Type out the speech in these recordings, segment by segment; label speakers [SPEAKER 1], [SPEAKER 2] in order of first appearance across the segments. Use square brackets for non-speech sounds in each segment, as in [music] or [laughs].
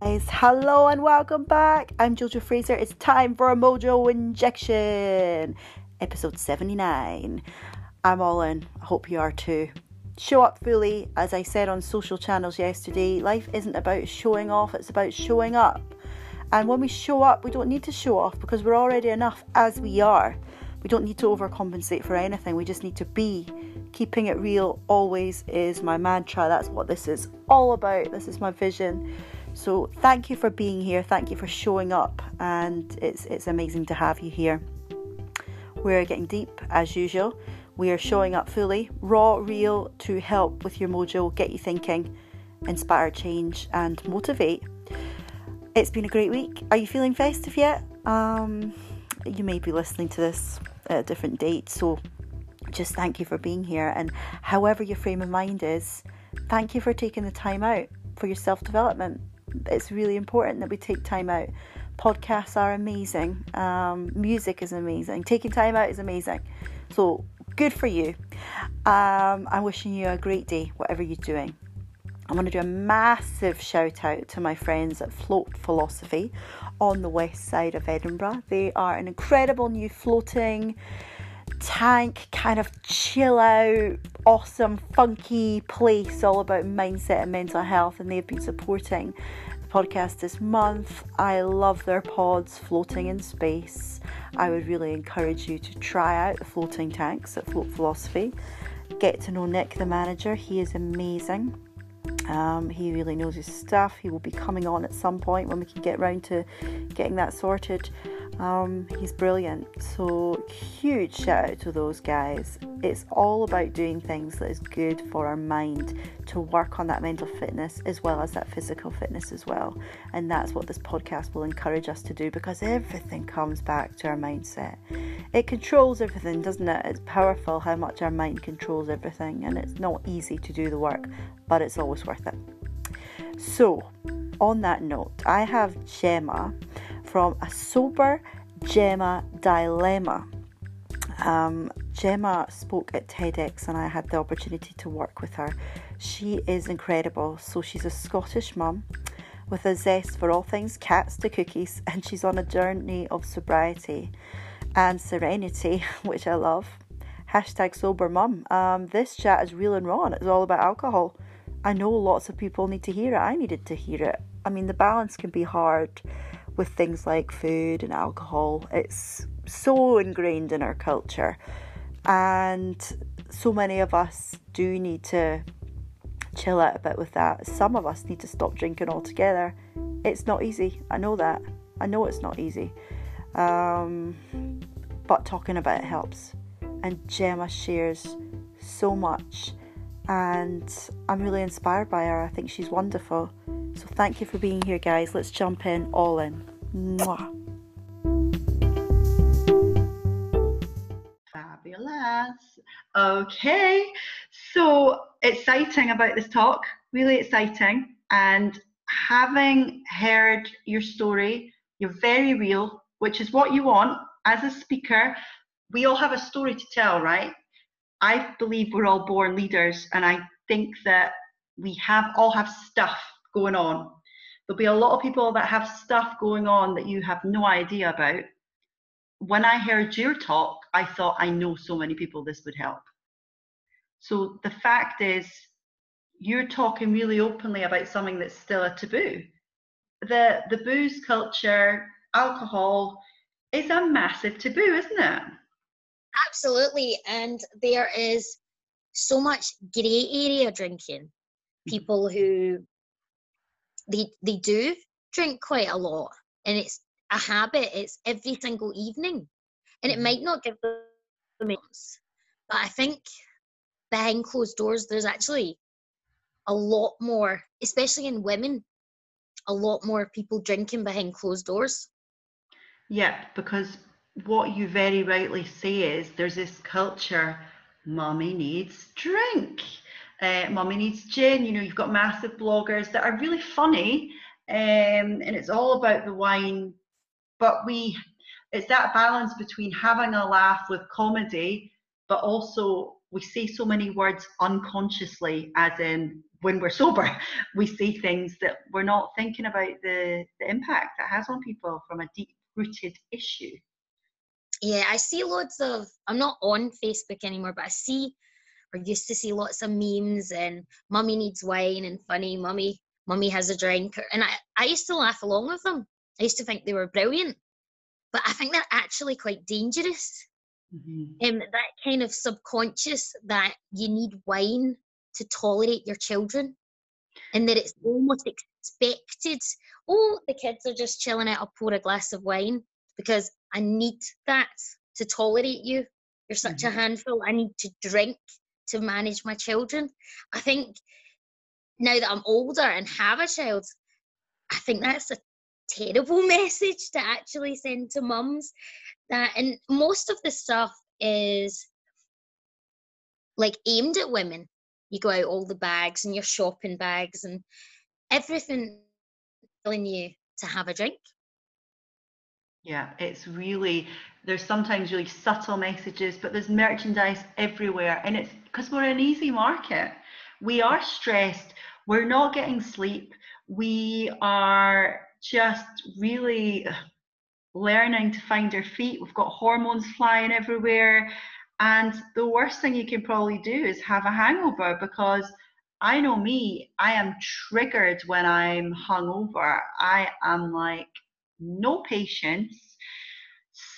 [SPEAKER 1] guys, hello and welcome back. I'm Jojo Fraser. It's time for a Mojo Injection, episode 79. I'm all in. I hope you are too. Show up fully. As I said on social channels yesterday, life isn't about showing off, it's about showing up. And when we show up, we don't need to show off because we're already enough as we are. We don't need to overcompensate for anything, we just need to be. Keeping it real always is my mantra. That's what this is all about. This is my vision. So thank you for being here. Thank you for showing up, and it's it's amazing to have you here. We're getting deep as usual. We are showing up fully, raw, real, to help with your mojo, get you thinking, inspire change, and motivate. It's been a great week. Are you feeling festive yet? Um, you may be listening to this at a different date, so just thank you for being here. And however your frame of mind is, thank you for taking the time out for your self development it's really important that we take time out. Podcasts are amazing. Um, music is amazing. Taking time out is amazing. So good for you. Um, I'm wishing you a great day, whatever you're doing. I want to do a massive shout out to my friends at Float Philosophy on the west side of Edinburgh. They are an incredible new floating tank, kind of chill out, awesome, funky place all about mindset and mental health, and they've been supporting the podcast this month. I love their pods floating in space. I would really encourage you to try out the floating tanks at Float Philosophy. Get to know Nick, the manager, he is amazing. Um, he really knows his stuff. He will be coming on at some point when we can get round to getting that sorted. Um, he's brilliant. So, huge shout out to those guys. It's all about doing things that is good for our mind to work on that mental fitness as well as that physical fitness as well. And that's what this podcast will encourage us to do because everything comes back to our mindset. It controls everything, doesn't it? It's powerful how much our mind controls everything, and it's not easy to do the work, but it's always worth it. So, on that note, I have Gemma from A Sober Gemma Dilemma. Um, Gemma spoke at TEDx and I had the opportunity to work with her. She is incredible. So, she's a Scottish mum with a zest for all things cats to cookies, [laughs] and she's on a journey of sobriety and serenity, [laughs] which I love. Hashtag sober mum. Um, this chat is real and raw and it's all about alcohol. I know lots of people need to hear it. I needed to hear it. I mean, the balance can be hard with things like food and alcohol. It's so ingrained in our culture, and so many of us do need to chill out a bit with that. Some of us need to stop drinking altogether. It's not easy. I know that. I know it's not easy. Um, but talking about it helps. And Gemma shares so much, and I'm really inspired by her. I think she's wonderful. So thank you for being here, guys. Let's jump in all in. Mwah. Fabulous. Okay, so exciting about this talk, really exciting. And having heard your story, you're very real, which is what you want as a speaker. We all have a story to tell, right? I believe we're all born leaders, and I think that we have all have stuff going on. There'll be a lot of people that have stuff going on that you have no idea about. When I heard your talk, I thought, I know so many people this would help. So the fact is, you're talking really openly about something that's still a taboo. The the booze culture, alcohol, is a massive taboo, isn't it?
[SPEAKER 2] Absolutely, and there is so much grey area drinking. Mm-hmm. People who they they do drink quite a lot and it's a habit it's every single evening and it mm-hmm. might not give them months but i think behind closed doors there's actually a lot more especially in women a lot more people drinking behind closed doors
[SPEAKER 1] yeah because what you very rightly say is there's this culture mommy needs drink uh, Mummy Needs Gin. You know, you've got massive bloggers that are really funny, um, and it's all about the wine. But we, it's that balance between having a laugh with comedy, but also
[SPEAKER 3] we say so many words unconsciously, as in when we're [laughs] sober, we say things that we're not thinking about the, the impact that has on people from a deep rooted issue.
[SPEAKER 2] Yeah, I see lots of, I'm not on Facebook anymore, but I see or used to see lots of memes and mummy needs wine and funny mummy mummy has a drink and I, I used to laugh along with them i used to think they were brilliant but i think they're actually quite dangerous mm-hmm. um, that kind of subconscious that you need wine to tolerate your children and that it's almost expected oh the kids are just chilling out i'll pour a glass of wine because i need that to tolerate you you're such mm-hmm. a handful i need to drink to manage my children. I think now that I'm older and have a child, I think that's a terrible [laughs] message to actually send to mums. That and most of the stuff is like aimed at women. You go out all the bags and your shopping bags and everything telling you to have a drink.
[SPEAKER 3] Yeah, it's really there's sometimes really subtle messages, but there's merchandise everywhere, and it's because we're an easy market. We are stressed. We're not getting sleep. We are just really learning to find our feet. We've got hormones flying everywhere. And the worst thing you can probably do is have a hangover because I know me, I am triggered when I'm hungover. I am like, no patience,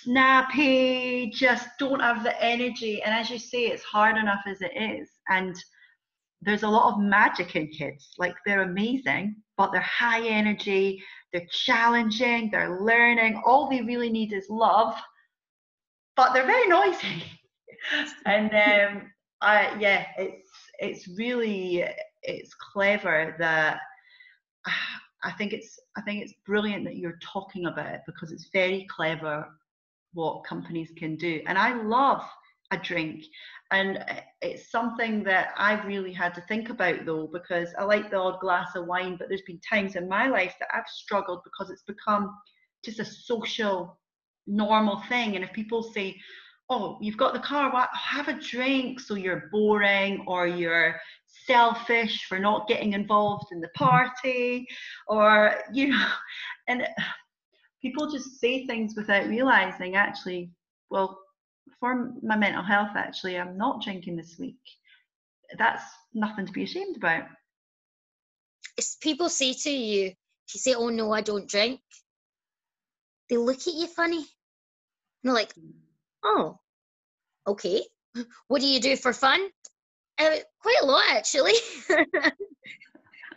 [SPEAKER 3] snappy, just don't have the energy. And as you say, it's hard enough as it is. And there's a lot of magic in kids. Like they're amazing, but they're high energy, they're challenging, they're learning. All they really need is love, but they're very noisy. [laughs] and um, I, yeah, it's it's really it's clever that [sighs] I think it's I think it's brilliant that you're talking about it because it's very clever what companies can do. And I love a drink. And uh, it's something that I've really had to think about though, because I like the odd glass of wine, but there's been times in my life that I've struggled because it's become just a social, normal thing. And if people say, oh, you've got the car, what, have a drink, so you're boring or you're selfish for not getting involved in the party, or, you know, [laughs] and uh, people just say things without realizing actually, well, for my mental health, actually, I'm not drinking this week. That's nothing to be ashamed about.
[SPEAKER 2] If people say to you, if you say, oh no, I don't drink, they look at you funny. And they're like, oh, okay. [laughs] What do you do for fun? Uh, quite a lot, actually. [laughs]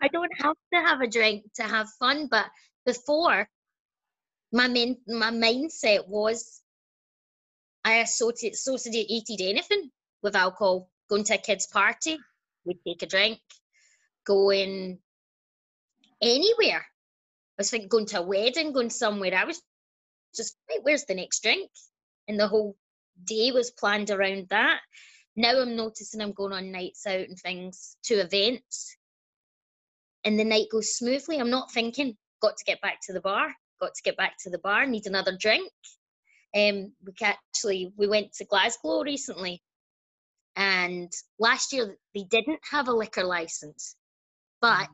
[SPEAKER 2] I don't have to have a drink to have fun, but before my main my mindset was I associated, associated anything with alcohol. Going to a kid's party, we'd take a drink. Going anywhere. I was thinking going to a wedding, going somewhere. I was just, right, where's the next drink? And the whole day was planned around that. Now I'm noticing I'm going on nights out and things to events. And the night goes smoothly. I'm not thinking, got to get back to the bar got to get back to the bar, need another drink. Um, we actually we went to Glasgow recently, and last year they didn't have a liquor license, but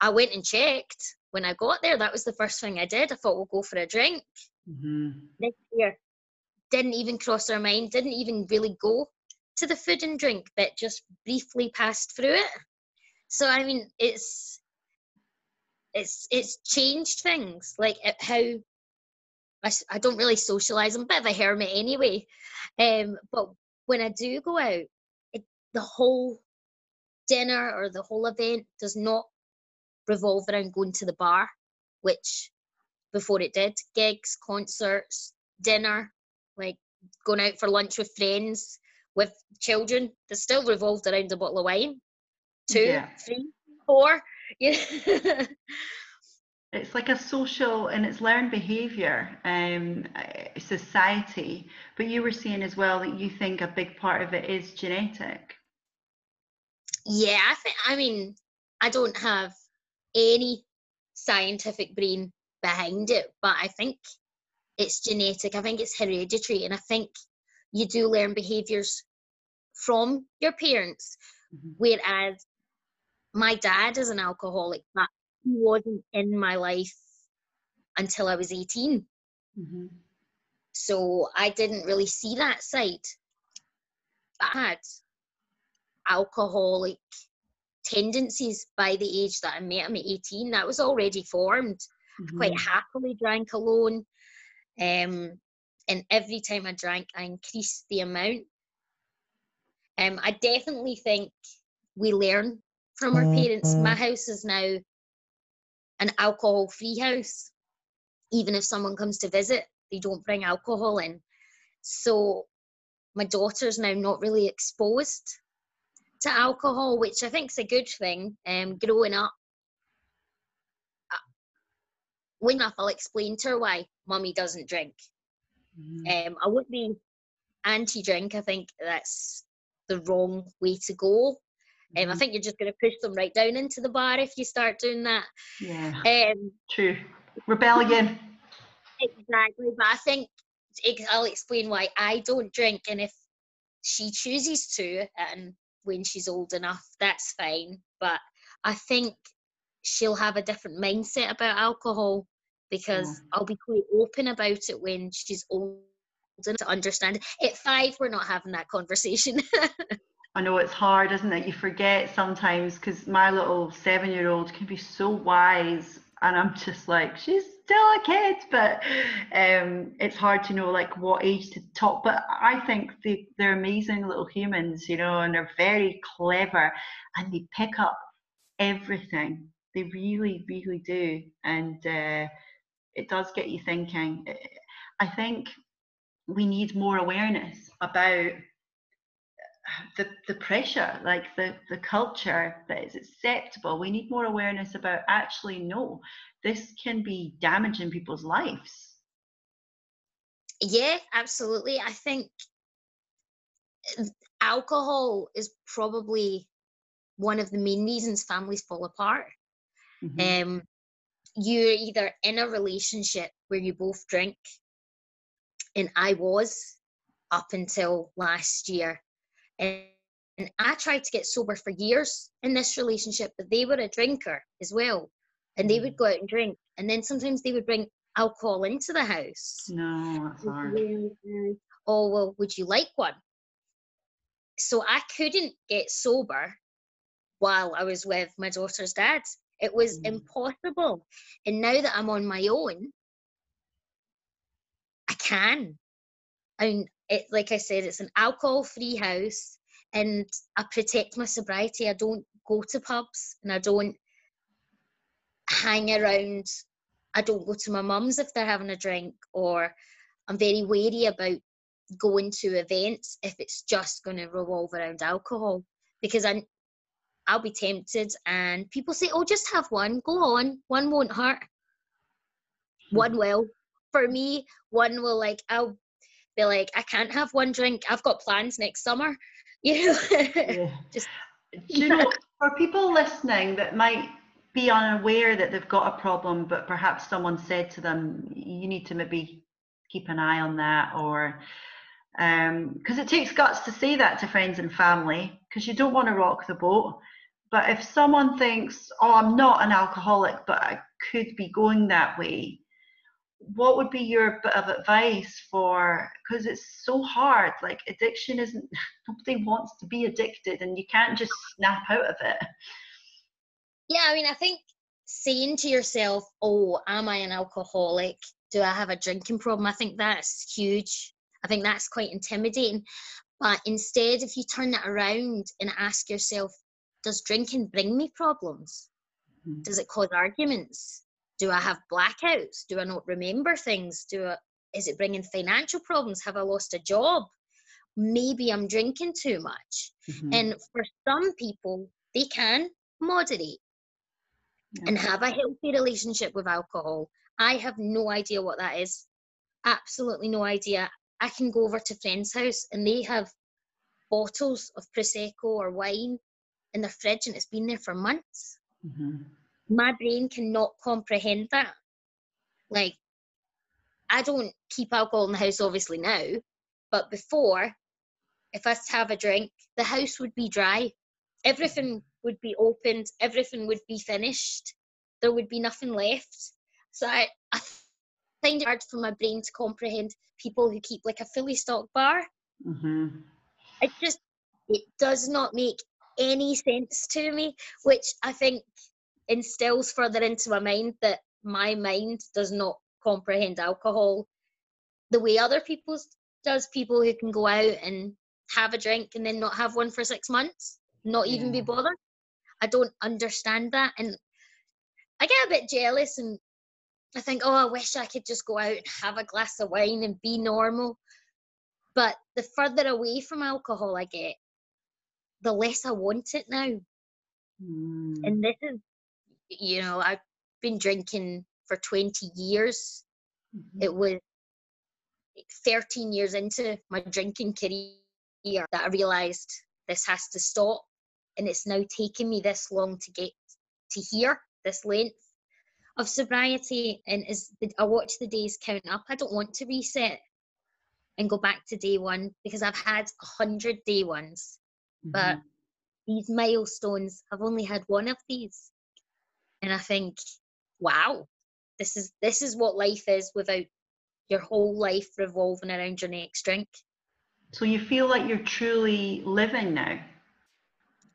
[SPEAKER 2] I went and checked when I got there. That was the first thing I did. I thought we'll go for a drink. Mm-hmm. This year didn't even cross our mind. Didn't even really go to the food and drink bit. Just briefly passed through it. So I mean, it's it's it's changed things like how I, I don't really socialize i'm a bit of a hermit anyway um but when i do go out it, the whole dinner or the whole event does not revolve around going to the bar which before it did gigs concerts dinner like going out for lunch with friends with children that still revolved around a bottle of wine two yeah. three four yeah.
[SPEAKER 3] it's like a social and it's learned behavior um society but you were saying as well that you think a big part of it is genetic
[SPEAKER 2] yeah i think i mean i don't have any scientific brain behind it but i think it's genetic i think it's hereditary and i think you do learn behaviors from your parents.
[SPEAKER 3] Mm-hmm.
[SPEAKER 2] Whereas my dad is an alcoholic, but he wasn't in my life until I was 18.
[SPEAKER 3] Mm-hmm.
[SPEAKER 2] So I didn't really see that side. But I had alcoholic tendencies by the age that I met him at 18. That was already formed.
[SPEAKER 3] Mm-hmm.
[SPEAKER 2] Quite happily drank alone. Um, and every time I drank, I increased the amount. Um, I definitely think we learn from our parents. My house is now an alcohol free house. Even if someone comes to visit, they don't bring alcohol in. So my daughter's now not really exposed to alcohol, which I think is a good thing. Um, growing up, when enough, I'll explain to her why mummy doesn't drink.
[SPEAKER 3] Mhm.
[SPEAKER 2] Um, I would be anti-drink. I think that's the wrong way to go. Um, I
[SPEAKER 3] Mhm.
[SPEAKER 2] think you're just going to push them right down into the bar if you start doing that.
[SPEAKER 3] Yeah.
[SPEAKER 2] Um,
[SPEAKER 3] True. Rebellion.
[SPEAKER 2] exactly, but I think I'll explain why I don't drink, and if she chooses to, and when she's old enough, that's fine. But I think she'll have a different mindset about alcohol because
[SPEAKER 3] Yeah.
[SPEAKER 2] I'll be quite open about it when she's old enough to understand. At five, we're not having that conversation. [laughs]
[SPEAKER 3] I know it's hard, isn't it? You forget sometimes because my little seven year old can be so wise, and I'm just like, she's still a kid, but um, it's hard to know like what age to talk. But I think they, they're amazing little humans, you know, and they're very clever and they pick up everything. They really, really do. And uh, it does get you thinking. I think we need more awareness about the, the pressure, like the, the culture that is acceptable. We need more awareness about actually, no, this can be damaging people's lives.
[SPEAKER 2] yeah, absolutely. I think uh, alcohol is probably one of the main reasons families fall apart.
[SPEAKER 3] Mhm.
[SPEAKER 2] um, you're either in a relationship where you both drink, and I was up until last year. And, and I tried to get sober for years in this relationship, but they were a drinker as well. And they would go out and drink. And then sometimes they would bring alcohol into the house.
[SPEAKER 3] No, that's hard.
[SPEAKER 2] Mm, Oh, well, would you like one? So I couldn't get sober while I was with my daughter's dad. It was
[SPEAKER 3] Mm.
[SPEAKER 2] impossible. And now that I'm on my own, I can. I mean, it, like I said, it's an alcohol free house and I protect my sobriety. I don't go to pubs and I don't hang around. I don't go to my mum's if they're having a drink, or I'm very wary about going to events if it's just going to revolve around alcohol because I, I'll be tempted. And people say, "Oh, just have one. Go on. One won't hurt. Hmm. One will." For me, one will like I'll be like, "I can't have one drink. I've got plans next summer." [laughs] You know.
[SPEAKER 3] Yeah. [laughs]
[SPEAKER 2] Just-
[SPEAKER 3] you know, for people listening that might be unaware that they've got a problem, but perhaps someone said to them, you need to maybe keep an eye on that, or um, because it takes guts to say that to friends and family, because you don't want to rock the boat. But if someone thinks, oh, I'm not an alcoholic, but I could be going that way, what would be your bit of advice for because it's so hard like addiction isn't [laughs] nobody wants to be addicted and you can't just snap out of it
[SPEAKER 2] Yeah, I mean, I think saying to yourself, "Oh, am I an alcoholic? Do I have a drinking problem?" I think that's huge. I think that's quite intimidating. But instead, if you turn that around and ask yourself, "Does drinking bring me problems?
[SPEAKER 3] Mhm.
[SPEAKER 2] Does it cause arguments? Do I have blackouts? Do I not remember things? Do I, is it bringing financial problems? Have I lost a job? Maybe I'm drinking too much."
[SPEAKER 3] Mhm.
[SPEAKER 2] And for some people, they can moderate and have a healthy relationship with alcohol. I have no idea what that is. Absolutely no idea. I can go over to friends' house and they have bottles of prosecco or wine in their fridge and it's been there for months.
[SPEAKER 3] Mhm.
[SPEAKER 2] My brain cannot comprehend that. Like, I don't keep alcohol in the house obviously now, but before if I have a drink, the house would be dry. Everything would be opened, everything would be finished. There would be nothing left. So I, I find it hard for my brain to comprehend people who keep like a fully stocked bar.
[SPEAKER 3] Mm-hmm.
[SPEAKER 2] It just it does not make any sense to me, which I think instills further into my mind that my mind does not comprehend alcohol the way other people does. People who can go out and have a drink and then not have one for six months, not even be bothered. I don't understand that, and I get a bit jealous and I think, oh, I wish I could just go out and have a glass of wine and be normal. But the further away from alcohol I get, the less I want it now.
[SPEAKER 3] Mm.
[SPEAKER 2] And this is, you know, I've been drinking for 20 years.
[SPEAKER 3] Mhm.
[SPEAKER 2] It was 13 years into my drinking career that I realised this has to stop. And it's now taken me this long to get to here, this length of sobriety. And as the, I watch the days count up, I don't want to reset and go back to day one because I've had a hundred day ones. But
[SPEAKER 3] Mhm.
[SPEAKER 2] these milestones, I've only had one of these. And I think, wow, this is this is what life is without your whole life revolving around your next drink.
[SPEAKER 3] So you feel like you're truly living now?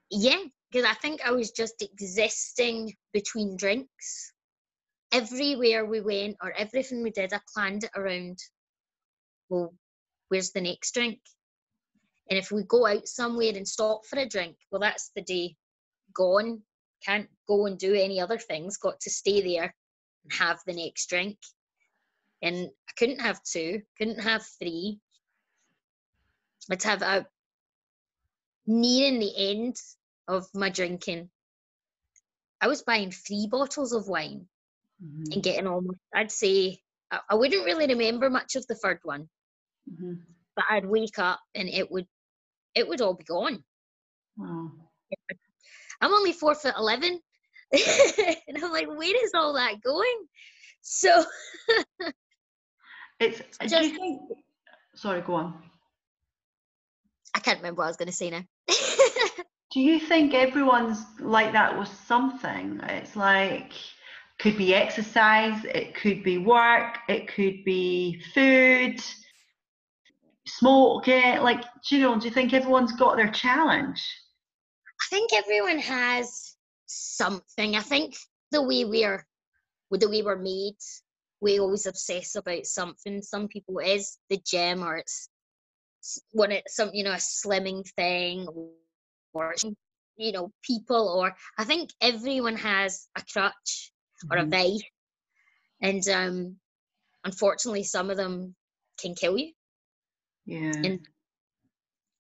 [SPEAKER 2] Yeah, because I think I was just existing between drinks. Everywhere we went or everything we did, I planned it around, well, where's the next drink? And if we go out somewhere and stop for a drink, well, that's the day gone. Can't go and do any other things, got to stay there and have the next drink. And I couldn't have two, couldn't have three. I'd have a nearing the end of my drinking, I was buying three bottles of wine
[SPEAKER 3] Mhm.
[SPEAKER 2] and getting almost, I'd say, I, I wouldn't really remember much of the third one,
[SPEAKER 3] Mhm.
[SPEAKER 2] but I'd wake up and it would, it would all be gone.
[SPEAKER 3] Wow.
[SPEAKER 2] I'm only four foot eleven, [laughs] and I'm like, where is all that going? So [laughs]
[SPEAKER 3] It's. do you
[SPEAKER 2] just-
[SPEAKER 3] think? Sorry, go on.
[SPEAKER 2] I can't remember what I was going to say now. [laughs]
[SPEAKER 3] Do you think everyone's like that with something? It's like could be exercise, it could be work, it could be food, smoking. Like, do you know? Do you think everyone's got their challenge?
[SPEAKER 2] I think everyone has something. I think the way we're, with the way we're made, we always obsess about something. Some people it is the gym or it's when it's some you know a slimming thing or you know people or I think everyone has a crutch or a
[SPEAKER 3] Mhm.
[SPEAKER 2] vice, and um, unfortunately some of them can kill you.
[SPEAKER 3] Yeah.
[SPEAKER 2] and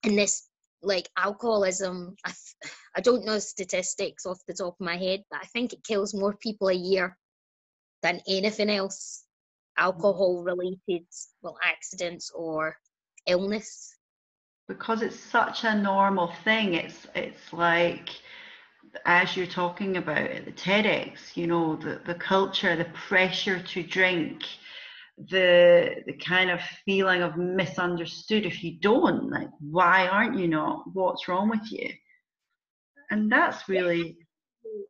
[SPEAKER 2] and this like alcoholism I, th- I don't know statistics off the top of my head but i think it kills more people a year than anything else. Alcohol related well accidents or illness.
[SPEAKER 3] Because it's such a normal thing it's it's like as you're talking about at the TEDx you know the, the culture the pressure to drink the the kind of feeling of misunderstood if you don't like why aren't you not? What's wrong with you? And that's really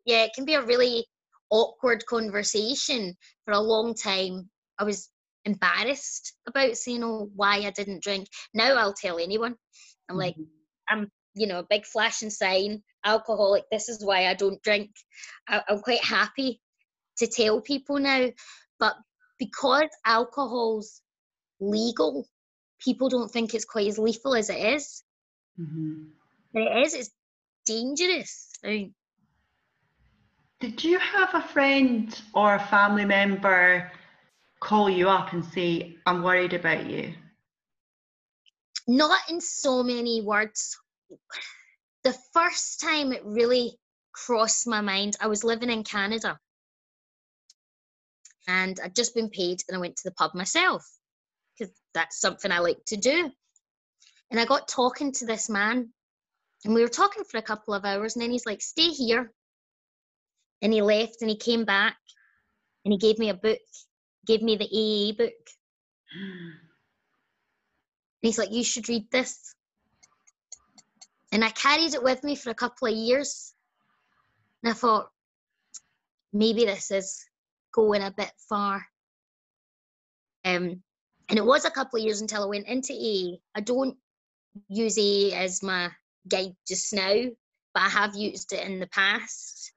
[SPEAKER 2] yeah it can be a really awkward conversation. For a long time i was embarrassed about saying oh why i didn't drink. Now i'll tell anyone. I'm like mm-hmm. I'm, you know, a big flashing sign, alcoholic, this is why I don't drink. I, I'm quite happy to tell people now. But because alcohol's legal, people don't think it's quite as lethal as it is.
[SPEAKER 3] Mhm.
[SPEAKER 2] But it is, it's dangerous. I mean,
[SPEAKER 3] did you have a friend or a family member call you up and say i'm worried about you
[SPEAKER 2] not in so many words. The first time it really crossed my mind, I was living in Canada and I'd just been paid and I went to the pub myself because that's something I like to do. And I got talking to this man and we were talking for a couple of hours and then he's like, stay here. And he left and he came back and he gave me a book, gave me the AA book. And he's like, you should read this. And I carried it with me for a couple of years. And I thought, maybe this is going a bit far. Um, and it was a couple of years until I went into AA. I don't use AA as my guide just now, but I have used it in the past.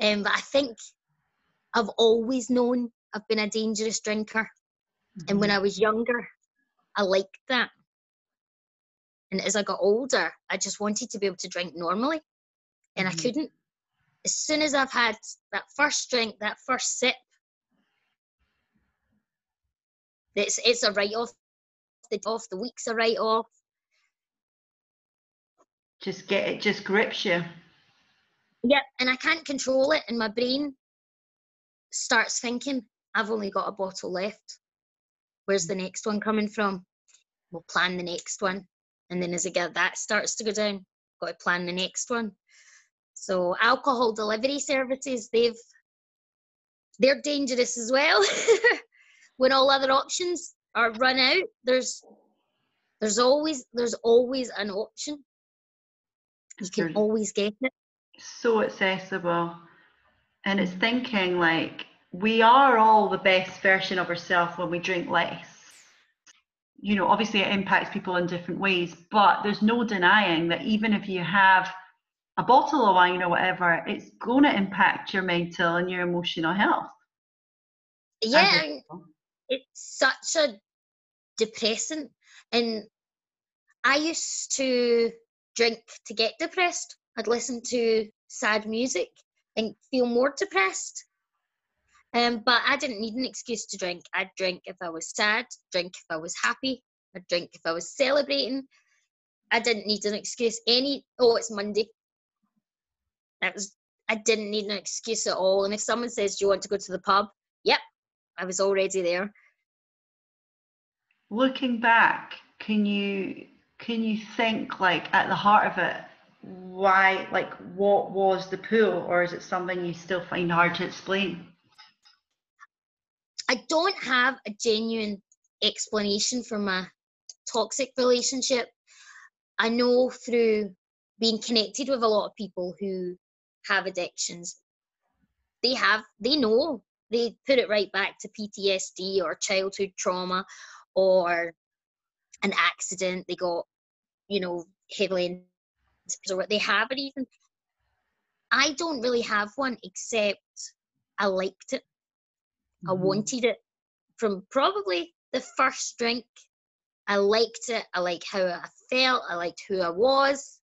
[SPEAKER 2] Um, but I think I've always known I've been a dangerous drinker. Mm-hmm. And when mm-hmm. I was younger, I liked that. And as I got older, I just wanted to be able to drink normally. And mm-hmm. I couldn't. As soon as I've had that first drink, that first sip, it's it's a write off. The off the week's a write off.
[SPEAKER 3] Just get it. Just grips you.
[SPEAKER 2] Yep, and I can't control it, and my brain starts thinking, "I've only got a bottle left. Where's the next one coming from? We'll plan the next one." And then as again that starts to go down, got to plan the next one. So alcohol delivery services, they've they're dangerous as well. [laughs] when all other options are run out, there's there's always there's always an option. You can there's always get it.
[SPEAKER 3] So accessible. And it's thinking like we are all the best version of ourselves when we drink less. You know, obviously it impacts people in different ways, but there's no denying that even if you have a bottle of wine or whatever, it's going to impact your mental and your emotional health.
[SPEAKER 2] Yeah, it's such a depressant. And I used to drink to get depressed. I'd listen to sad music and feel more depressed. Um, but I didn't need an excuse to drink. I'd drink if I was sad, drink if I was happy, I'd drink if I was celebrating. I didn't need an excuse. Any oh, it's Monday. That was I didn't need an excuse at all. And if someone says, Do you want to go to the pub? Yep. I was already there.
[SPEAKER 3] Looking back, can you can you think like at the heart of it why like what was the pool or is it something you still find hard to explain?
[SPEAKER 2] I don't have a genuine explanation for my toxic relationship. I know through being connected with a lot of people who have addictions. They have they know they put it right back to ptsd or childhood trauma or an accident they got you know heavily or what they have it even. I don't really have one except i liked it. Mm-hmm. i wanted it from probably the first drink. I liked it. I liked how i felt. I liked who i was.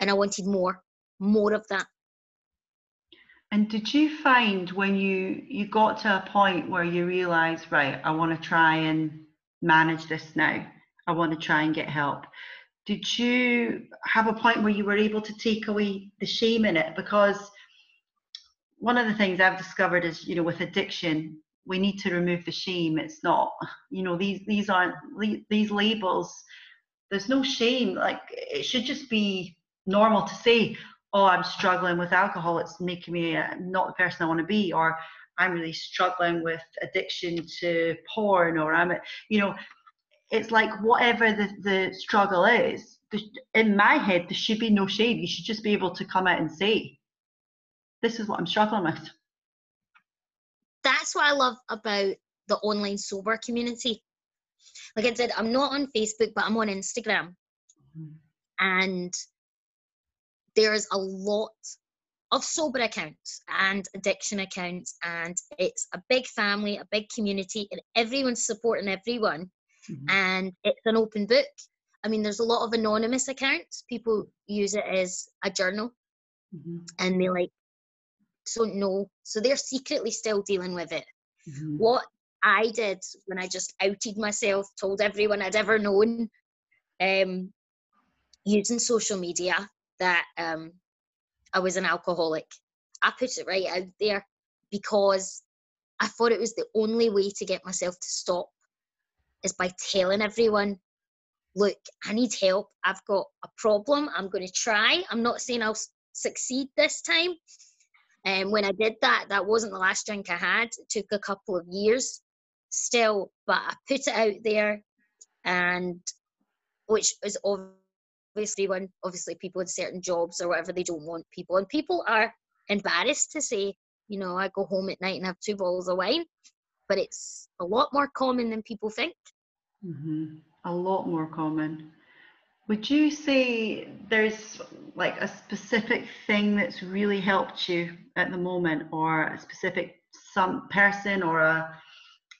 [SPEAKER 2] And i wanted more more of that
[SPEAKER 3] and did you find when you you got to a point where you realized right i want to try and manage this now. I want to try and get help. Did you have a point where you were able to take away the shame in it? Because one of the things i've discovered is you know with addiction we need to remove the shame. It's not you know these these aren't these labels there's no shame. Like it should just be normal to say oh i'm struggling with alcohol it's making me not the person i want to be or i'm really struggling with addiction to porn or i'm you know it's like whatever the, the struggle is, in my head, there should be no shame. You should just be able to come out and say, this is what I'm struggling with.
[SPEAKER 2] That's what I love about the online sober community. Like I said, I'm not on Facebook, but I'm on Instagram. Mm-hmm. And there's a lot of sober accounts and addiction accounts, and it's a big family, a big community, and everyone's supporting everyone mm-hmm. and it's an open book. I mean, there's a lot of anonymous accounts. People use it as a journal, mm-hmm. and they like don't know, so they're secretly still dealing with it. Mm-hmm. What I did when I just outed myself, told everyone I'd ever known, um, using social media that um, I was an alcoholic. I put it right out there because I thought it was the only way to get myself to stop is by telling everyone, look, I need help. I've got a problem. I'm going to try. I'm not saying I'll succeed this time. And when I did that, that wasn't the last drink I had. It took a couple of years still, but I put it out there, and which is obviously when obviously people in certain jobs or whatever they don't want people and people are embarrassed to say you know i go home at night and have two bottles of wine but it's a lot more common than people think
[SPEAKER 3] mm-hmm. a lot more common would you say there's like a specific thing that's really helped you at the moment or a specific some person or a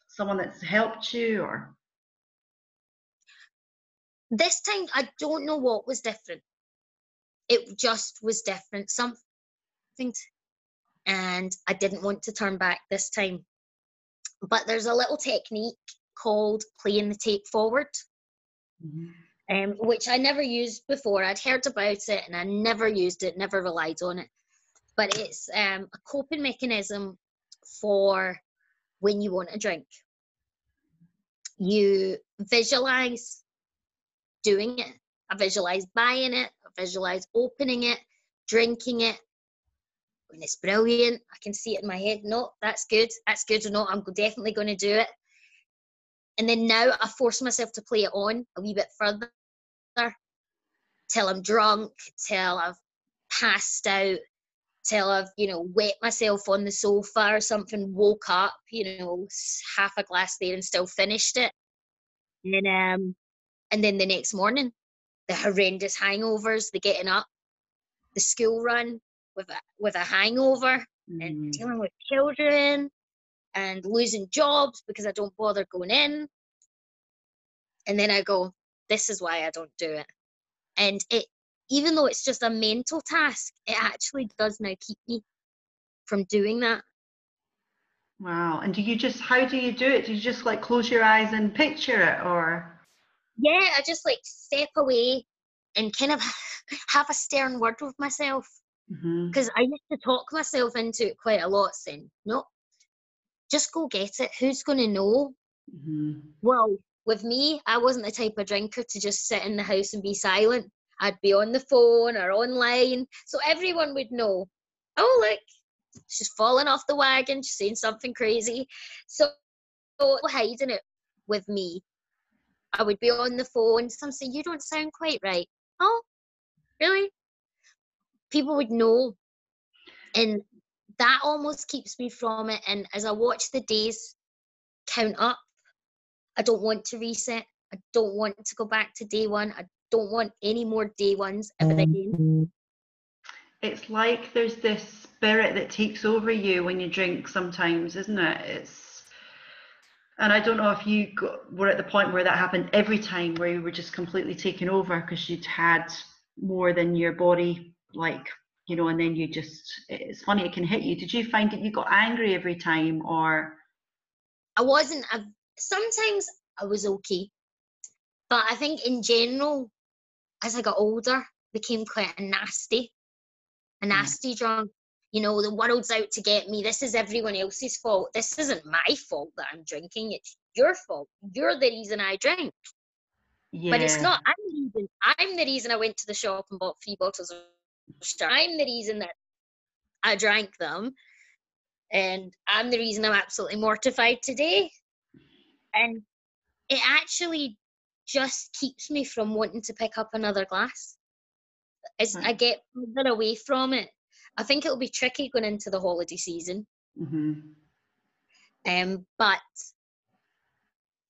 [SPEAKER 3] someone that's helped you or
[SPEAKER 2] this time I don't know what was different. It just was different. Something, and I didn't want to turn back this time. But there's a little technique called playing the tape forward, mm-hmm. um, which I never used before. I'd heard about it and I never used it, never relied on it. But it's um, a coping mechanism for when you want a drink. You visualize doing it. I visualize buying it. I visualize opening it, drinking it. And it's brilliant. I can see it in my head. No, that's good. That's good or not. I'm definitely going to do it. And then now I force myself to play it on a wee bit further till I'm drunk, till I've passed out, till I've, you know, wet myself on the sofa or something, woke up, you know, half a glass there and still finished it. And um, and then the next morning, the horrendous hangovers, the getting up, the school run with a, with a hangover, mm. and dealing with children, and losing jobs because I don't bother going in. And then I go, this is why I don't do it. And it, even though it's just a mental task, it actually does now keep me from doing that.
[SPEAKER 3] Wow. And do you just, how do you do it? Do you just like close your eyes and picture it or?
[SPEAKER 2] Yeah, I just like step away and kind of [laughs] have a stern word with myself. Because mm-hmm. I used to talk myself into it quite a lot, saying, no, just go get it. Who's going to know? Mm-hmm. Well, with me, I wasn't the type of drinker to just sit in the house and be silent. I'd be on the phone or online. So everyone would know, oh, look, she's falling off the wagon, she's saying something crazy. So, so hiding it with me I would be on the phone. Some say, You don't sound quite right. Oh, really? People would know. And that almost keeps me from it. And as I watch the days count up, I don't want to reset. I don't want to go back to day one. I don't want any more day ones ever mm-hmm. again.
[SPEAKER 3] It's like there's this spirit that takes over you when you drink sometimes, isn't it? It's and I don't know if you got, were at the point where that happened every time, where you were just completely taken over because you'd had more than your body, like, you know, and then you just, it's funny, it can hit you. Did you find that you got angry every time or?
[SPEAKER 2] I wasn't, I, sometimes I was okay. But I think in general, as I got older, became quite a nasty, a nasty mm. drunk you know, the world's out to get me. This is everyone else's fault. This isn't my fault that I'm drinking. It's your fault. You're the reason I drink. Yeah. But it's not. I'm the reason. I'm the reason I went to the shop and bought three bottles of. I'm the reason that I drank them, and I'm the reason I'm absolutely mortified today. And it actually just keeps me from wanting to pick up another glass. As hmm. I get further away from it, I think it'll be tricky going into the holiday season. Mm-hmm. Um, but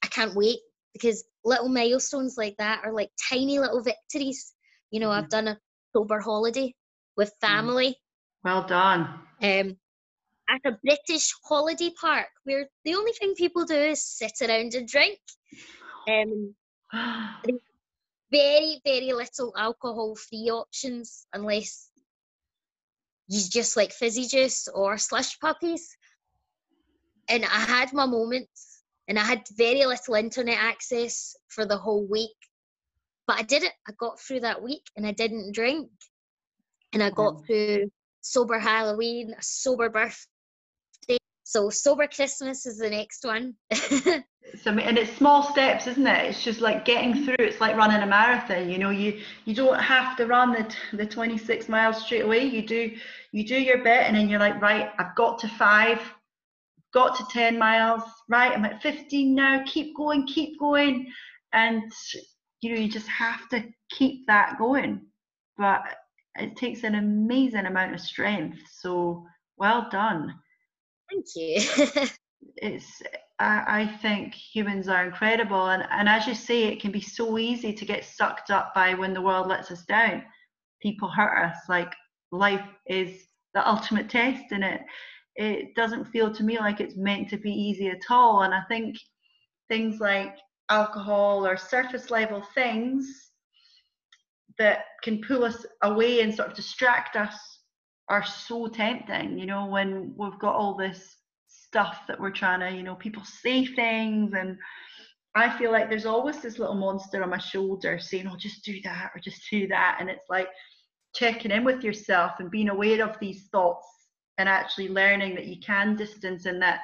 [SPEAKER 2] I can't wait because little milestones like that are like tiny little victories. You know, mm-hmm. I've done a sober holiday with mm. family.
[SPEAKER 3] Well done.
[SPEAKER 2] Um, at a British holiday park where the only thing people do is sit around and drink. Um, [sighs] very, very little alcohol free options unless you just like fizzy juice or slush puppies. And I had my moments and I had very little internet access for the whole week. But I did it. I got through that week and I didn't drink. And I got mm. through sober Halloween, a sober birthday. So sober Christmas is the next one. [laughs]
[SPEAKER 3] so, and it's small steps, isn't it? It's just like getting through. It's like running a marathon. You know, you you don't have to run the the 26 miles straight away. You do you do your bit and then you're like right i've got to five got to 10 miles right i'm at 15 now keep going keep going and you know, you just have to keep that going. But it takes an amazing amount of strength. So well done.
[SPEAKER 2] Thank you. [laughs]
[SPEAKER 3] it's I, I think humans are incredible. And, and as you say it can be so easy to get sucked up by when the world lets us down. People hurt us. Like life is the ultimate test in it. It doesn't feel to me like it's meant to be easy at all. And i think things like alcohol or surface level things that can pull us away and sort of distract us are so tempting you know when we've got all this stuff that we're trying to, you know, people say things and I feel like there's always this little monster on my shoulder saying, oh, just do that or just do that. And it's like checking in with yourself and being aware of these thoughts and actually learning that you can distance and that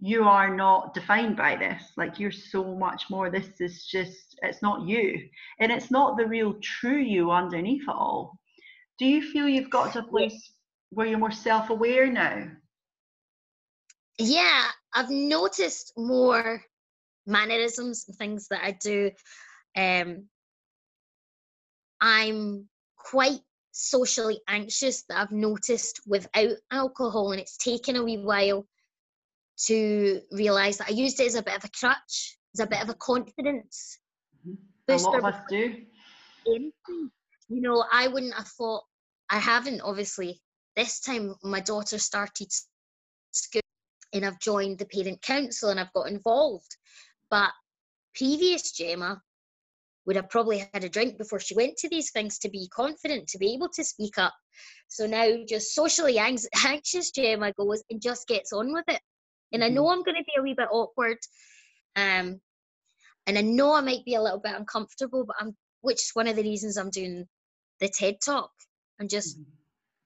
[SPEAKER 3] you are not defined by this. Like you're so much more. This is just, it's not you. And it's not the real true you underneath it all. Do you feel you've got to a place where you're more self aware now?
[SPEAKER 2] Yeah, I've noticed more mannerisms and things that I do. Um, I'm quite socially anxious that I've noticed without alcohol, and it's taken a wee while to realize that I used it as a bit of a crutch, as a bit of a confidence
[SPEAKER 3] mm-hmm. A lot of us do.
[SPEAKER 2] You know, I wouldn't have thought. I haven't obviously. This time, my daughter started school and I've joined the parent council and I've got involved. But previous Gemma would have probably had a drink before she went to these things to be confident, to be able to speak up. So now just socially [laughs] anxious Gemma goes and just gets on with it. And I know mm-hmm. I'm going to be a wee bit awkward. Um, and I know I might be a little bit uncomfortable, but I'm, which is one of the reasons I'm doing the TED talk. I'm just mm-hmm.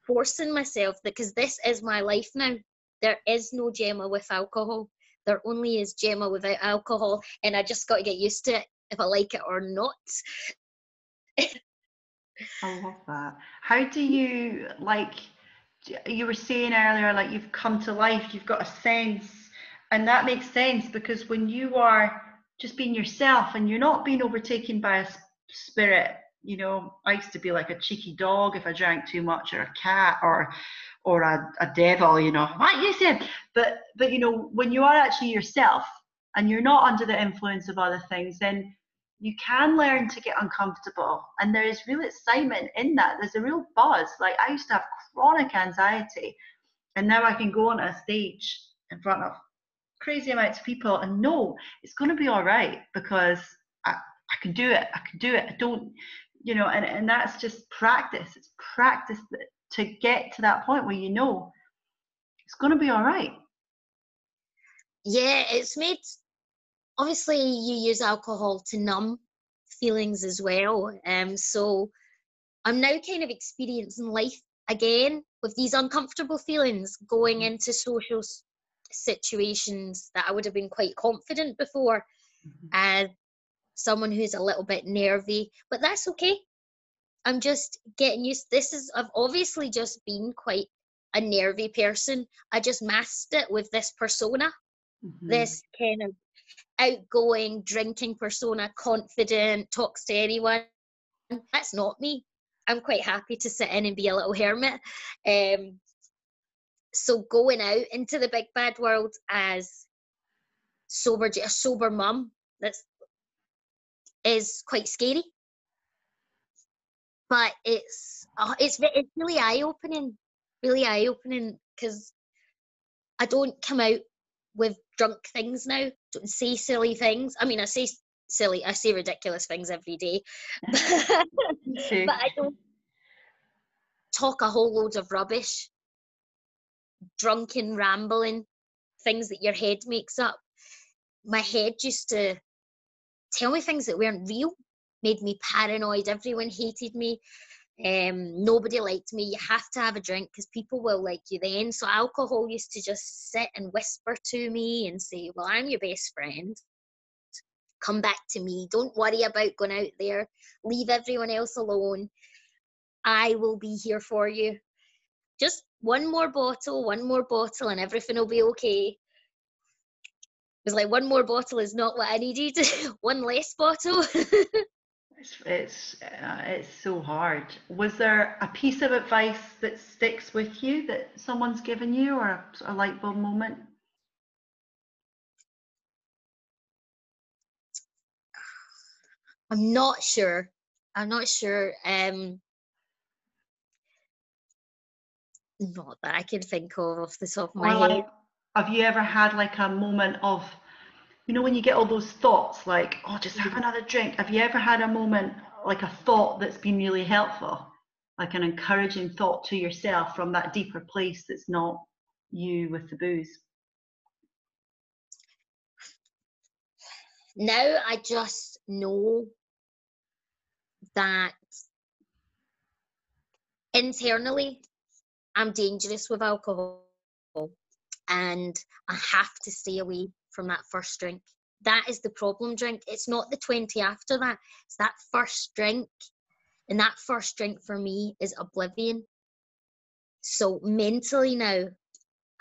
[SPEAKER 2] forcing myself because this is my life now. There is no Gemma with alcohol. There only is Gemma without alcohol, and I just got to get used to it if I like it or not.
[SPEAKER 3] I love that. How do you like? You were saying earlier, like you've come to life, you've got a sense, and that makes sense because when you are just being yourself and you're not being overtaken by a spirit, you know, I used to be like a cheeky dog if I drank too much, or a cat, or or a, a devil, you know, what you said. But but you know, when you are actually yourself and you're not under the influence of other things, then you can learn to get uncomfortable. And there is real excitement in that. There's a real buzz. Like I used to have chronic anxiety, and now I can go on a stage in front of crazy amounts of people and know it's going to be all right because I, I can do it. I can do it. I don't, you know, and, and that's just practice. It's practice that to get to that point where you know it's going to be all right.
[SPEAKER 2] Yeah, it's made. Obviously, you use alcohol to numb feelings as well. Um, so I'm now kind of experiencing life again with these uncomfortable feelings going mm-hmm. into social situations that I would have been quite confident before. Mm-hmm. As someone who's a little bit nervy, but that's okay. I'm just getting used. This is I've obviously just been quite a nervy person. I just masked it with this persona, mm-hmm. this kind of outgoing drinking persona, confident, talks to anyone. That's not me. I'm quite happy to sit in and be a little hermit. Um, so going out into the big bad world as sober, a sober mum, that's is quite scary but it's uh, it's it's really eye opening, really eye opening because I don't come out with drunk things now. Don't say silly things. I mean, I say silly, I say ridiculous things every day, [laughs] but I don't talk a whole load of rubbish, drunken rambling, things that your head makes up. My head used to tell me things that weren't real made me paranoid. Everyone hated me. Um, nobody liked me. You have to have a drink because people will like you then. So alcohol used to just sit and whisper to me and say, "Well, I'm your best friend. Come back to me. Don't worry about going out there. Leave everyone else alone. I will be here for you. Just one more bottle, one more bottle, and everything will be okay." It was like one more bottle is not what I needed. [laughs] one less bottle. [laughs]
[SPEAKER 3] It's it's uh, it's so hard. Was there a piece of advice that sticks with you that someone's given you, or a, a light bulb moment?
[SPEAKER 2] I'm not sure. I'm not sure. Um, not that I can think of off the top of my
[SPEAKER 3] or
[SPEAKER 2] head.
[SPEAKER 3] Like, have you ever had like a moment of, you know, when you get all those thoughts like, oh, just have mm. another drink. Have you ever had a moment like a thought that's been really helpful, like an encouraging thought to yourself from that deeper place that's not you with the booze?
[SPEAKER 2] Now I just know that internally I'm dangerous with alcohol and I have to stay away from that first drink. That is the problem drink. It's not the 20 after that, it's that first drink. And that first drink for me is oblivion. So mentally now,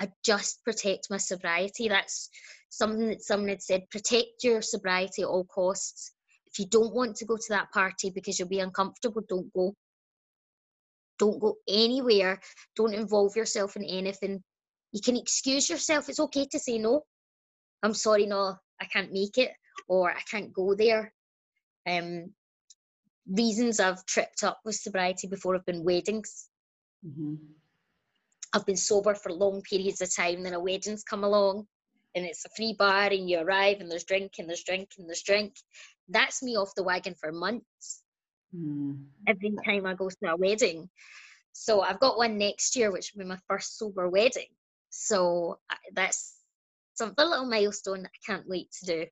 [SPEAKER 2] I just protect my sobriety. That's something that someone had said protect your sobriety at all costs. If you don't want to go to that party because you'll be uncomfortable, don't go. Don't go anywhere. Don't involve yourself in anything. You can excuse yourself. It's okay to say no. I'm sorry, no, I can't make it, or I can't go there. Um, reasons I've tripped up with sobriety before have been weddings. Mm-hmm. I've been sober for long periods of time, then a wedding's come along, and it's a free bar, and you arrive, and there's drink, and there's drink, and there's drink, that's me off the wagon for months. Mm. Every time I go to a wedding. So I've got one next year, which will be my first sober wedding. So that's something a little milestone that I can't wait to do.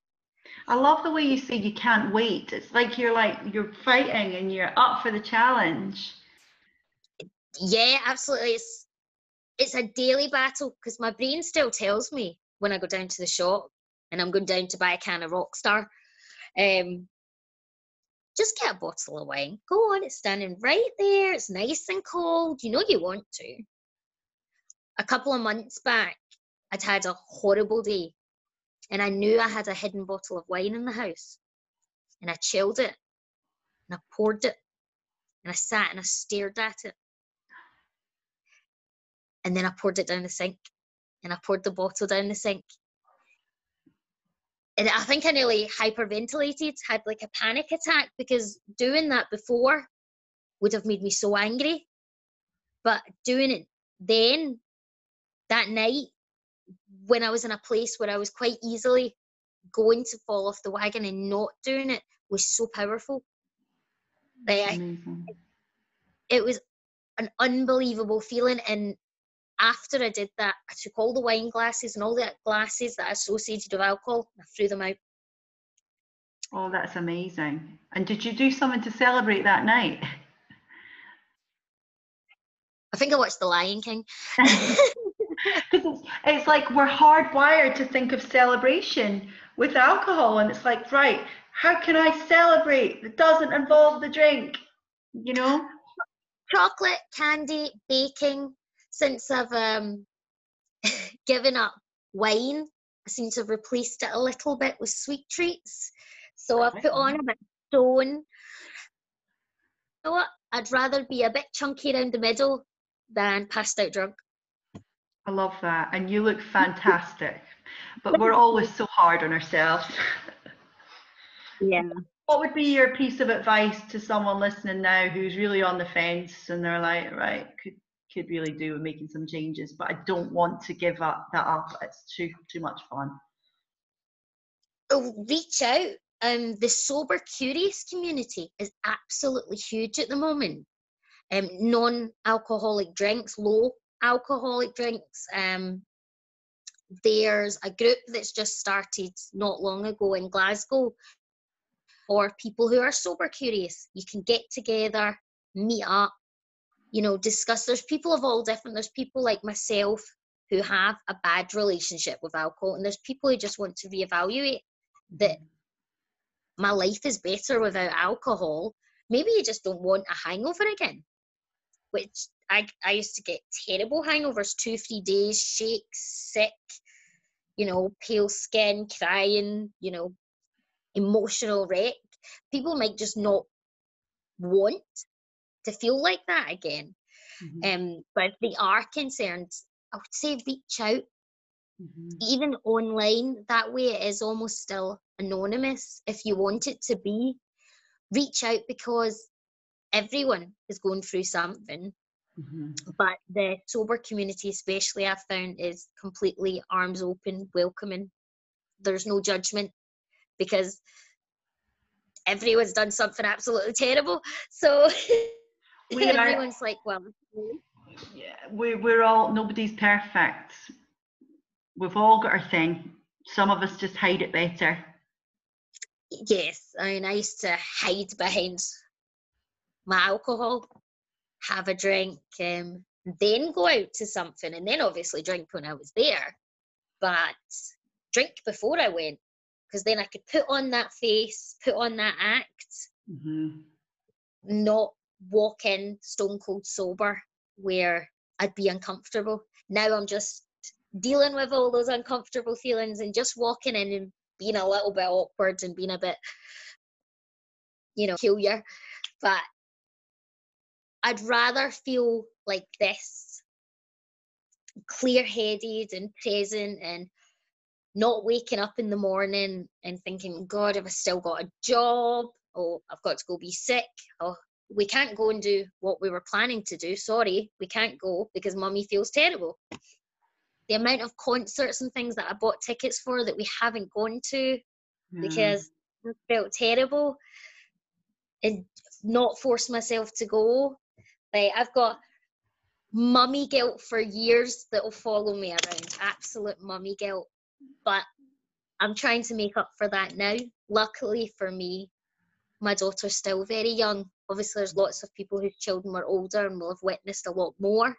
[SPEAKER 3] I love the way you say you can't wait. It's like you're like you're fighting and you're up for the challenge.
[SPEAKER 2] Yeah, absolutely. It's it's a daily battle because my brain still tells me when I go down to the shop and I'm going down to buy a can of Rockstar um, just get a bottle of wine. Go on, it's standing right there. It's nice and cold. You know you want to. A couple of months back, I'd had a horrible day and I knew I had a hidden bottle of wine in the house. And I chilled it and I poured it and I sat and I stared at it. And then I poured it down the sink and I poured the bottle down the sink and I think I nearly hyperventilated, had like a panic attack because doing that before would have made me so angry. But doing it then, that night, when I was in a place where I was quite easily going to fall off the wagon and not doing it, was so powerful. Like, it was an unbelievable feeling. And after I did that, I took all the wine glasses and all the glasses that I associated with alcohol and I threw them out.
[SPEAKER 3] Oh, that's amazing. And did you do something to celebrate that night?
[SPEAKER 2] I think I watched The Lion King. [laughs]
[SPEAKER 3] it's, [laughs] it's like we're hardwired to think of celebration with alcohol, and it's like, right, how can I celebrate that doesn't involve the drink? You know?
[SPEAKER 2] Chocolate, candy, baking, since I've um, [laughs] given up wine, I seem to have replaced it a little bit with sweet treats. So I've put on a bit stone. You know what? I'd rather be a bit chunky around the middle than passed out drunk.
[SPEAKER 3] I love that. And you look [laughs] fantastic. but we're always so hard on ourselves.
[SPEAKER 2] yeah.
[SPEAKER 3] What would be your piece of advice to someone listening now who's really on the fence and they're like, right, could could really do with making some changes, but I don't want to give up that up. It's too too much fun.
[SPEAKER 2] Oh, reach out. Um, the sober curious community is absolutely huge at the moment. Um, non-alcoholic drinks, low alcoholic drinks. Um, there's a group that's just started not long ago in Glasgow for people who are sober curious. You can get together, meet up, you know discuss there's people of all different there's people like myself who have a bad relationship with alcohol and there's people who just want to reevaluate that my life is better without alcohol maybe you just don't want a hangover again which I, I used to get terrible hangovers two three days shakes sick you know pale skin crying you know emotional wreck people might just not want to feel like that again.
[SPEAKER 3] Mhm.
[SPEAKER 2] Um, but if they are concerned, I would say reach out,
[SPEAKER 3] Mhm.
[SPEAKER 2] even online. That way, it is almost still anonymous. If you want it to be, reach out because everyone is going through something.
[SPEAKER 3] Mhm.
[SPEAKER 2] But the sober community, especially, I've found is completely arms open, welcoming. There's no judgment because everyone's done something absolutely terrible. So [laughs]
[SPEAKER 3] We are-
[SPEAKER 2] everyone's like, well,
[SPEAKER 3] Yeah, we we're all nobody's perfect. We've all got our thing. Some of us just hide it better.
[SPEAKER 2] yes. I mean, I used to hide behind my alcohol, have a drink, um, then go out to something, and then obviously drink when I was there. But drink before I went, because then I could put on that face, put on that act,
[SPEAKER 3] hmm
[SPEAKER 2] not walk in stone cold sober where I'd be uncomfortable. Now I'm just dealing with all those uncomfortable feelings and just walking in and being a little bit awkward and being a bit, you know, peculiar. But I'd rather feel like this clear headed and present and not waking up in the morning and thinking, God, have I still got a job? Oh, I've got to go be sick. Oh, we can't go and do what we were planning to do. Sorry, we can't go because mummy feels terrible. The amount of concerts and things that I bought tickets for that we haven't gone to hmm. because I felt terrible and not force myself to go. Like I've got mummy guilt for years that will follow me around. Absolute mummy guilt. But I'm trying to make up for that now. Luckily for me, my daughter's still very young. Obviously, there's lots of people whose children were older and will have witnessed a lot more.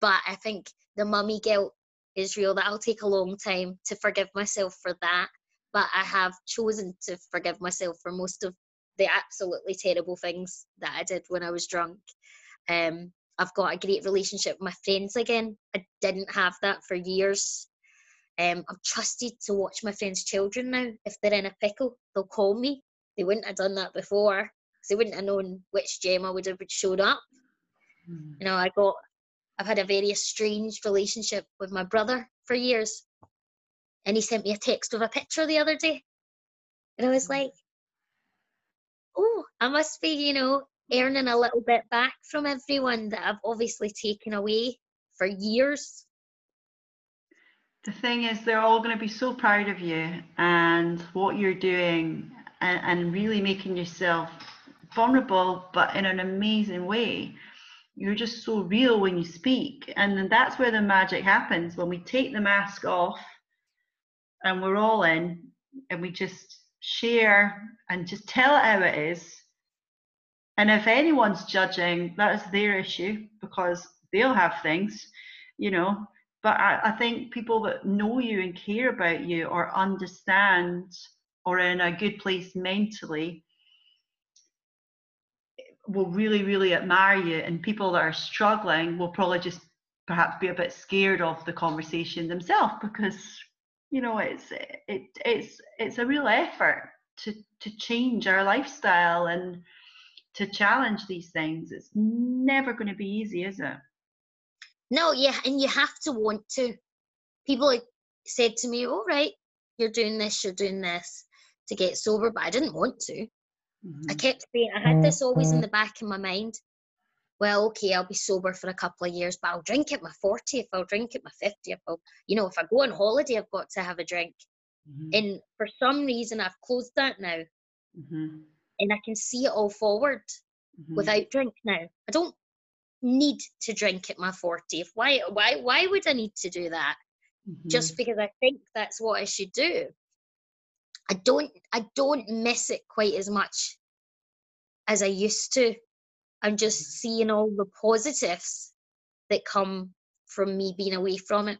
[SPEAKER 2] But I think the mummy guilt is real. That'll take a long time to forgive myself for that. But I have chosen to forgive myself for most of the absolutely terrible things that I did when I was drunk. Um, I've got a great relationship with my friends again. I didn't have that for years. Um, I'm trusted to watch my friends' children now. If they're in a pickle, they'll call me. They wouldn't have done that before they wouldn't have known which Gemma would have showed up.
[SPEAKER 3] Mhm.
[SPEAKER 2] You know, I got, I've had a very estranged relationship with my brother for years. And he sent me a text with a picture the other day. And I was like, oh, I must be, you know, earning a little bit back from everyone that I've obviously taken away for years.
[SPEAKER 3] The thing is, they're all going to be so proud of you and what you're doing and, and really making yourself vulnerable, but in an amazing way. You're just so real when you speak. And then that's where the magic happens when we take the mask off and we're all in and we just share and just tell it how it is. And if anyone's judging, that is their issue because they'll have things, you know. But I, I think people that know you and care about you or understand or in a good place mentally will really, really admire you. And people that are struggling will probably just perhaps be a bit scared of the conversation themselves because you know it's it it's it's a real effort to to change our lifestyle and to challenge these things. It's never going to be easy, is it?
[SPEAKER 2] No, yeah, and you have to want to. People said to me, "All right, you're doing this, you're doing this to get sober," but I didn't want to. I
[SPEAKER 3] Mhm.
[SPEAKER 2] kept saying, I had this always in the back of my mind. Well, okay, I'll be sober for a couple of years, but I'll drink at my 40th, I'll drink at my 50th. I'll, you know, if I go on holiday, I've got to have a drink.
[SPEAKER 3] Mhm.
[SPEAKER 2] And for some reason, I've closed that now
[SPEAKER 3] Mhm.
[SPEAKER 2] and I can see it all forward
[SPEAKER 3] Mhm.
[SPEAKER 2] without drink now. I don't need to drink at my 40th. Why, why, why would I need to do that? just
[SPEAKER 3] Mhm.
[SPEAKER 2] because I think that's what I should do. I don't I don't miss it quite as much as I used to. I'm just seeing all the positives that come from me being away from it.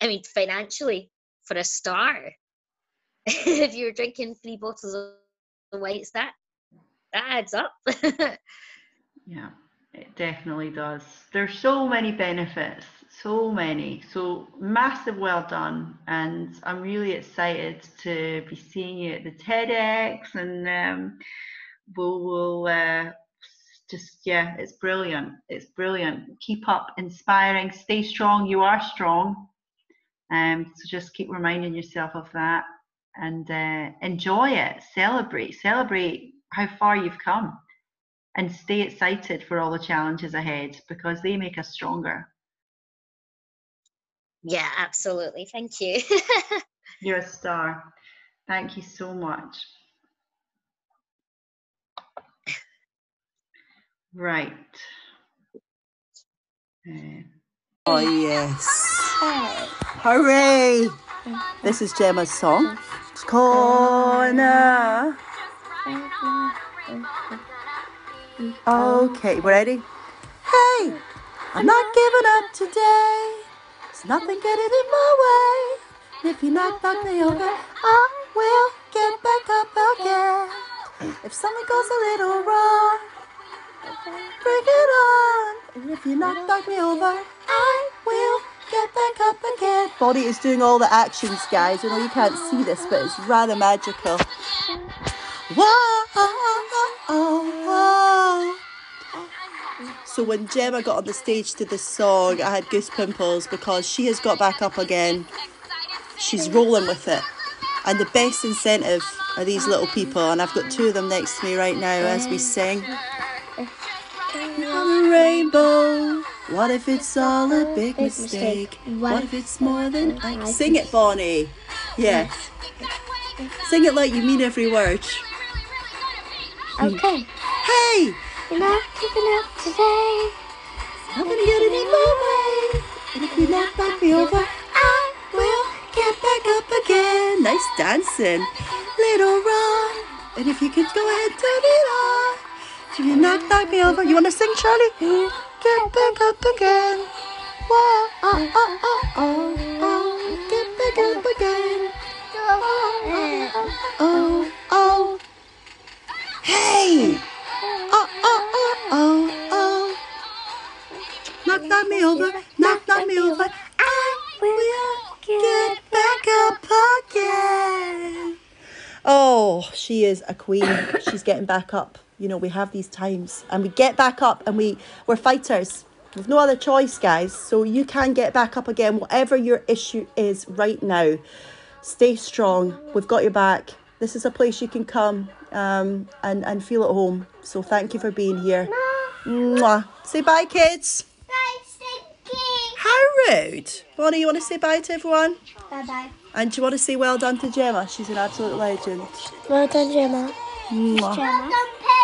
[SPEAKER 2] I mean, financially, for a start, [laughs] if you're drinking three bottles of whites, that that adds up. [laughs]
[SPEAKER 3] Yeah, it definitely does. There's so many benefits, so many. So massive well done. And I'm really excited to be seeing you at the TEDx and um, will will uh, just yeah, it's brilliant. It's brilliant. Keep up, inspiring. Stay strong. You are strong. Um, so just keep reminding yourself of that and uh, enjoy it. Celebrate. Celebrate how far you've come, and stay excited for all the challenges ahead because they make us stronger.
[SPEAKER 2] Yeah, absolutely. Thank you. [laughs]
[SPEAKER 3] You're a star. Thank you so much. Right. Oh, yes. Hooray! This is Gemma's song. It's Corner. Okay, ready? Hey, I'm not giving up today. There's nothing getting in my way. If you knock, knock me over, I will get back up again. If something goes a little wrong, bring it on. And if you knock, knock me over, I will get back up again. Bonnie is doing all the actions, guys. I know you can't see this, but it's rather magical. Whoa. So when Gemma got on the stage to this song, I had goose pimples because she has got back up again. She's rolling with it. And the best incentive are these little people, and I've got two of them next to me right now as we sing. Rainbow. What if it's all a big mistake? What if it's more than I can sing it, Bonnie? Yes. Sing it like you mean every word.
[SPEAKER 4] Okay.
[SPEAKER 3] Hey,
[SPEAKER 4] You're not giving up today.
[SPEAKER 3] I'm gonna get it in my way. And if you knock back me over, I will get back up again. Nice dancing, little Ron. And if you could go ahead, turn it on. If you knock, knock me over, you wanna sing, Charlie? Get back up again. Whoa, oh, oh, oh, oh, oh. Get back up again. Oh, oh, oh, oh. Hey! Oh, oh, oh, oh, oh. Knock, knock me over, knock, knock me over. I will get back up again. Oh, she is a queen. She's getting back up. You know, we have these times and we get back up and we, we're fighters. We've no other choice, guys. So you can get back up again, whatever your issue is right now. Stay strong. We've got your back. This is a place you can come um, and, and feel at home. So thank you for being here. Mwah. Say bye, kids. bye, kids. How rude. Bonnie, you want to say bye to everyone?
[SPEAKER 4] Bye bye.
[SPEAKER 3] And do you want to say well done to Gemma? She's an absolute legend.
[SPEAKER 4] Well done, Gemma.
[SPEAKER 3] Mwah.
[SPEAKER 4] Gemma.